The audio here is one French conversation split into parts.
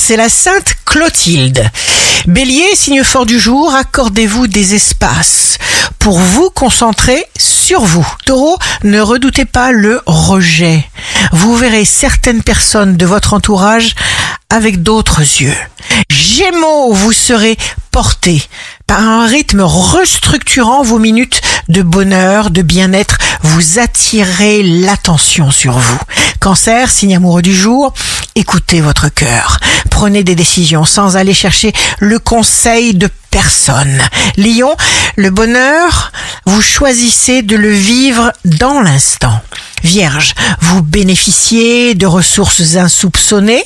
c'est la sainte Clotilde. Bélier, signe fort du jour, accordez-vous des espaces pour vous concentrer sur vous. Taureau, ne redoutez pas le rejet. Vous verrez certaines personnes de votre entourage avec d'autres yeux. Gémeaux, vous serez porté par un rythme restructurant vos minutes de bonheur, de bien-être. Vous attirez l'attention sur vous. Cancer, signe amoureux du jour, écoutez votre cœur. Prenez des décisions sans aller chercher le conseil de personne. Lion, le bonheur, vous choisissez de le vivre dans l'instant. Vierge, vous bénéficiez de ressources insoupçonnées.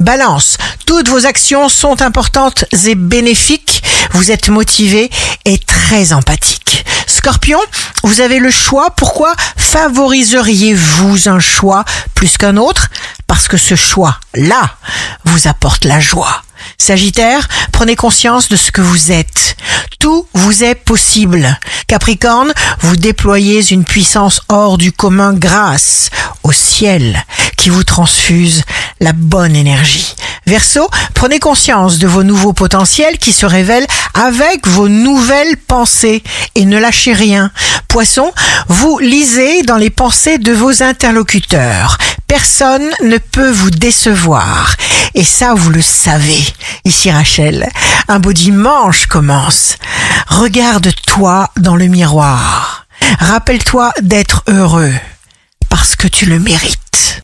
Balance, toutes vos actions sont importantes et bénéfiques. Vous êtes motivé et très empathique. Scorpion, vous avez le choix. Pourquoi favoriseriez-vous un choix plus qu'un autre? Parce que ce choix-là vous apporte la joie. Sagittaire, prenez conscience de ce que vous êtes. Tout vous est possible. Capricorne, vous déployez une puissance hors du commun grâce au ciel qui vous transfuse la bonne énergie. Verseau, prenez conscience de vos nouveaux potentiels qui se révèlent avec vos nouvelles pensées et ne lâchez rien. Poisson, vous lisez dans les pensées de vos interlocuteurs. Personne ne peut vous décevoir. Et ça, vous le savez. Ici Rachel, un beau dimanche commence. Regarde-toi dans le miroir. Rappelle-toi d'être heureux parce que tu le mérites.